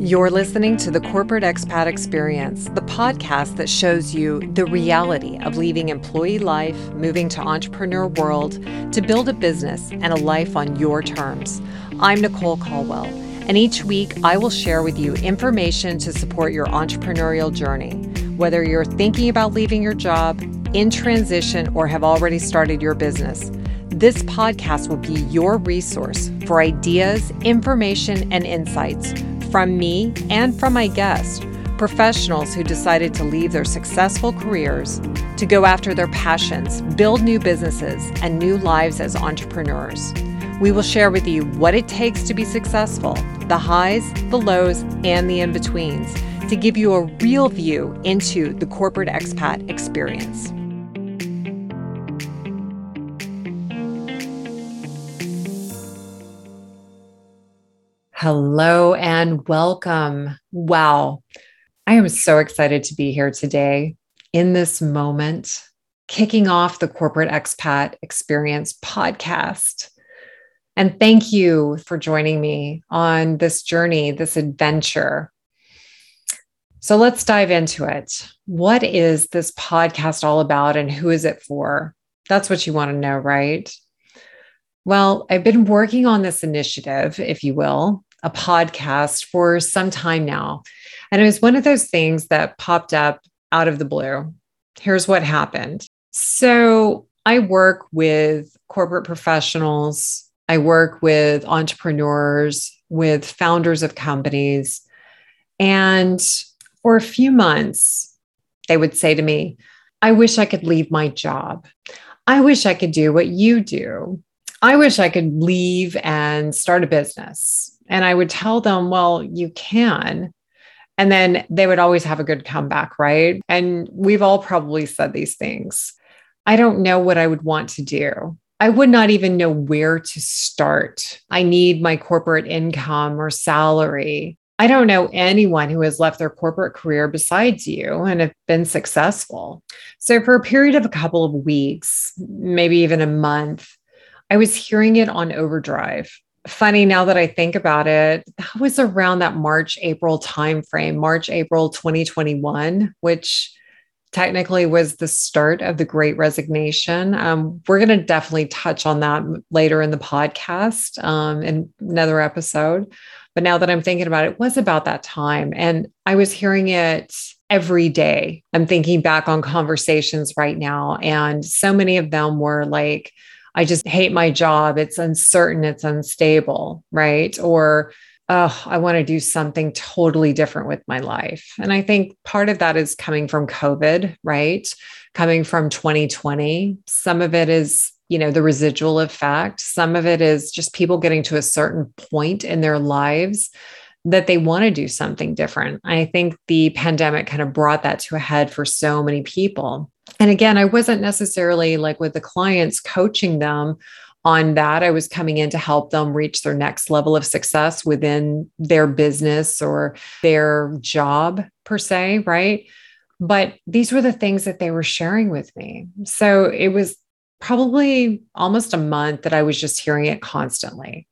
You're listening to the Corporate Expat Experience, the podcast that shows you the reality of leaving employee life, moving to entrepreneur world to build a business and a life on your terms. I'm Nicole Caldwell, and each week I will share with you information to support your entrepreneurial journey. Whether you're thinking about leaving your job, in transition, or have already started your business, this podcast will be your resource for ideas, information, and insights from me and from my guests, professionals who decided to leave their successful careers to go after their passions, build new businesses, and new lives as entrepreneurs. We will share with you what it takes to be successful, the highs, the lows, and the in betweens to give you a real view into the corporate expat experience. Hello and welcome. Wow. I am so excited to be here today in this moment, kicking off the Corporate Expat Experience podcast. And thank you for joining me on this journey, this adventure. So let's dive into it. What is this podcast all about and who is it for? That's what you want to know, right? Well, I've been working on this initiative, if you will, a podcast for some time now. And it was one of those things that popped up out of the blue. Here's what happened. So I work with corporate professionals, I work with entrepreneurs, with founders of companies. And for a few months, they would say to me, I wish I could leave my job. I wish I could do what you do. I wish I could leave and start a business. And I would tell them, well, you can. And then they would always have a good comeback, right? And we've all probably said these things. I don't know what I would want to do. I would not even know where to start. I need my corporate income or salary. I don't know anyone who has left their corporate career besides you and have been successful. So, for a period of a couple of weeks, maybe even a month, I was hearing it on overdrive funny now that I think about it, that was around that March, April timeframe, March, April 2021, which technically was the start of the great resignation. Um, we're going to definitely touch on that later in the podcast um, in another episode. But now that I'm thinking about it, it was about that time. And I was hearing it every day. I'm thinking back on conversations right now, and so many of them were like, I just hate my job. It's uncertain, it's unstable, right? Or, oh, I want to do something totally different with my life. And I think part of that is coming from COVID, right? Coming from 2020. Some of it is, you know, the residual effect. Some of it is just people getting to a certain point in their lives that they want to do something different. I think the pandemic kind of brought that to a head for so many people and again, I wasn't necessarily like with the clients coaching them on that. I was coming in to help them reach their next level of success within their business or their job, per se, right? But these were the things that they were sharing with me. So it was probably almost a month that I was just hearing it constantly.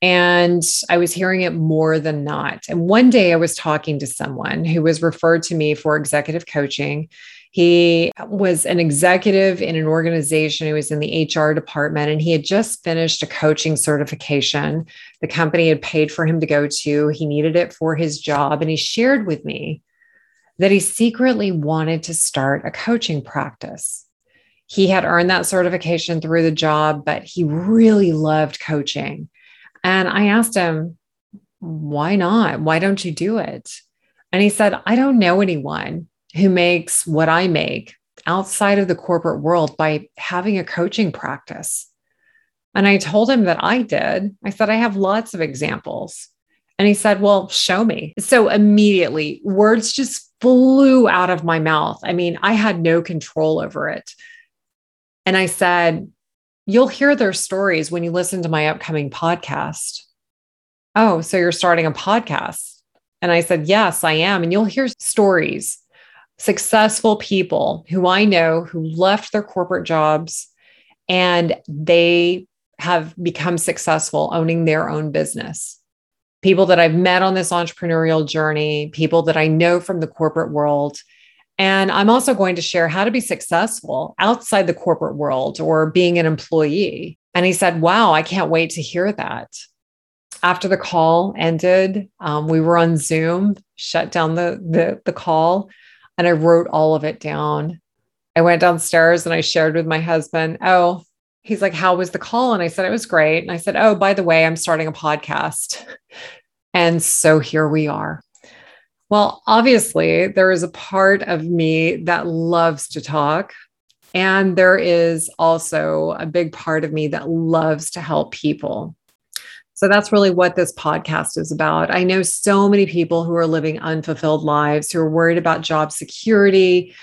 And I was hearing it more than not. And one day I was talking to someone who was referred to me for executive coaching. He was an executive in an organization. He was in the HR department and he had just finished a coaching certification. The company had paid for him to go to, he needed it for his job. And he shared with me that he secretly wanted to start a coaching practice. He had earned that certification through the job, but he really loved coaching. And I asked him, why not? Why don't you do it? And he said, I don't know anyone who makes what I make outside of the corporate world by having a coaching practice. And I told him that I did. I said, I have lots of examples. And he said, Well, show me. So immediately, words just flew out of my mouth. I mean, I had no control over it. And I said, You'll hear their stories when you listen to my upcoming podcast. Oh, so you're starting a podcast? And I said, Yes, I am. And you'll hear stories successful people who I know who left their corporate jobs and they have become successful owning their own business. people that I've met on this entrepreneurial journey, people that I know from the corporate world. And I'm also going to share how to be successful outside the corporate world or being an employee. And he said, Wow, I can't wait to hear that. After the call ended, um, we were on Zoom, shut down the, the, the call, and I wrote all of it down. I went downstairs and I shared with my husband, Oh, he's like, How was the call? And I said, It was great. And I said, Oh, by the way, I'm starting a podcast. And so here we are. Well, obviously, there is a part of me that loves to talk. And there is also a big part of me that loves to help people. So that's really what this podcast is about. I know so many people who are living unfulfilled lives, who are worried about job security,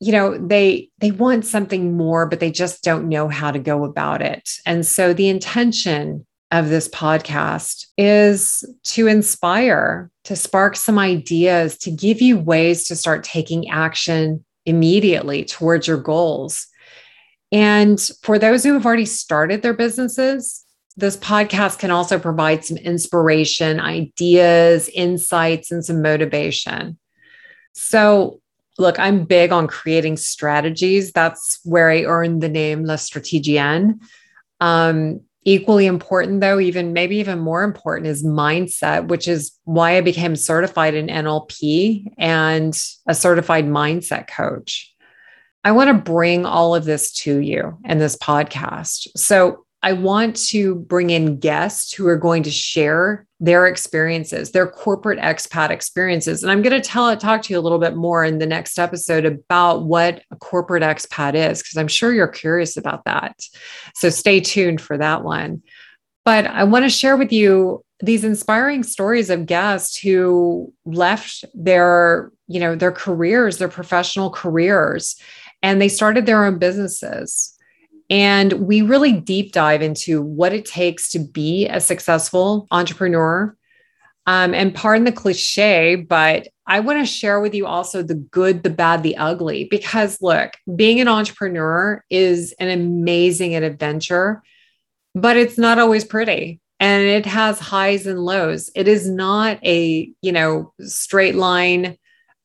you know they they want something more but they just don't know how to go about it and so the intention of this podcast is to inspire to spark some ideas to give you ways to start taking action immediately towards your goals and for those who have already started their businesses this podcast can also provide some inspiration ideas insights and some motivation so look, I'm big on creating strategies. That's where I earned the name La Stratégienne. Um, equally important, though, even maybe even more important, is mindset, which is why I became certified in NLP and a certified mindset coach. I want to bring all of this to you in this podcast. So, I want to bring in guests who are going to share their experiences, their corporate expat experiences. And I'm going to tell talk to you a little bit more in the next episode about what a corporate expat is, because I'm sure you're curious about that. So stay tuned for that one. But I want to share with you these inspiring stories of guests who left their, you know, their careers, their professional careers, and they started their own businesses and we really deep dive into what it takes to be a successful entrepreneur. Um, and pardon the cliche, but I want to share with you also the good, the bad, the ugly. Because look, being an entrepreneur is an amazing adventure, but it's not always pretty and it has highs and lows. It is not a, you know, straight line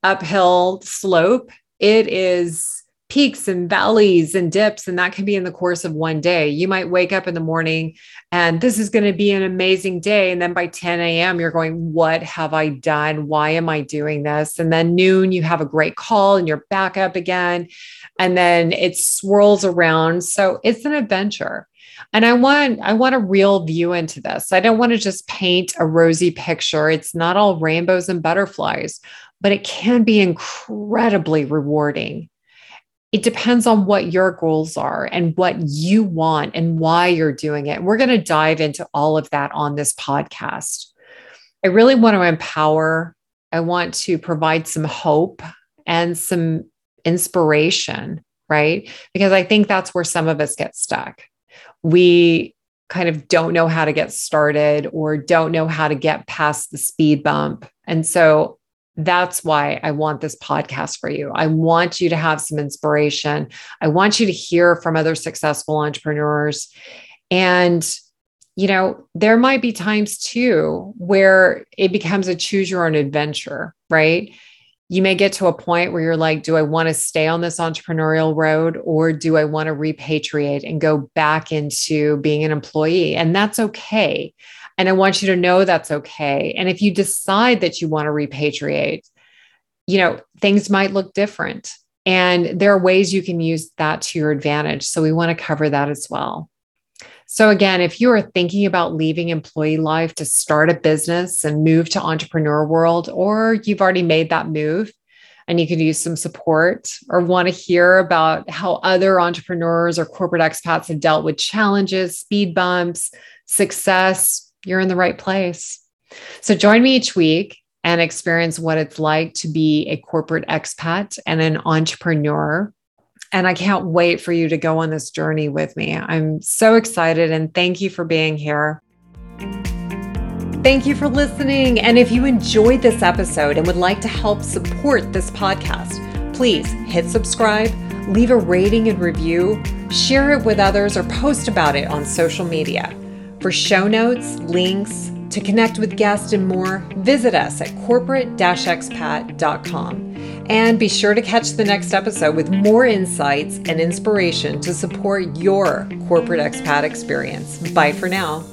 uphill slope. It is peaks and valleys and dips, and that can be in the course of one day. You might wake up in the morning and this is going to be an amazing day. And then by 10 a.m., you're going, What have I done? Why am I doing this? And then noon, you have a great call and you're back up again. And then it swirls around. So it's an adventure. And I want I want a real view into this. I don't want to just paint a rosy picture. It's not all rainbows and butterflies, but it can be incredibly rewarding it depends on what your goals are and what you want and why you're doing it. We're going to dive into all of that on this podcast. I really want to empower, I want to provide some hope and some inspiration, right? Because I think that's where some of us get stuck. We kind of don't know how to get started or don't know how to get past the speed bump. And so that's why I want this podcast for you. I want you to have some inspiration. I want you to hear from other successful entrepreneurs. And, you know, there might be times too where it becomes a choose your own adventure, right? You may get to a point where you're like, do I want to stay on this entrepreneurial road or do I want to repatriate and go back into being an employee? And that's okay. And I want you to know that's okay. And if you decide that you want to repatriate, you know, things might look different. And there are ways you can use that to your advantage. So we want to cover that as well. So, again, if you are thinking about leaving employee life to start a business and move to entrepreneur world, or you've already made that move and you could use some support or want to hear about how other entrepreneurs or corporate expats have dealt with challenges, speed bumps, success, you're in the right place. So join me each week and experience what it's like to be a corporate expat and an entrepreneur. And I can't wait for you to go on this journey with me. I'm so excited and thank you for being here. Thank you for listening. And if you enjoyed this episode and would like to help support this podcast, please hit subscribe, leave a rating and review, share it with others, or post about it on social media. For show notes, links, To connect with guests and more, visit us at corporate expat.com. And be sure to catch the next episode with more insights and inspiration to support your corporate expat experience. Bye for now.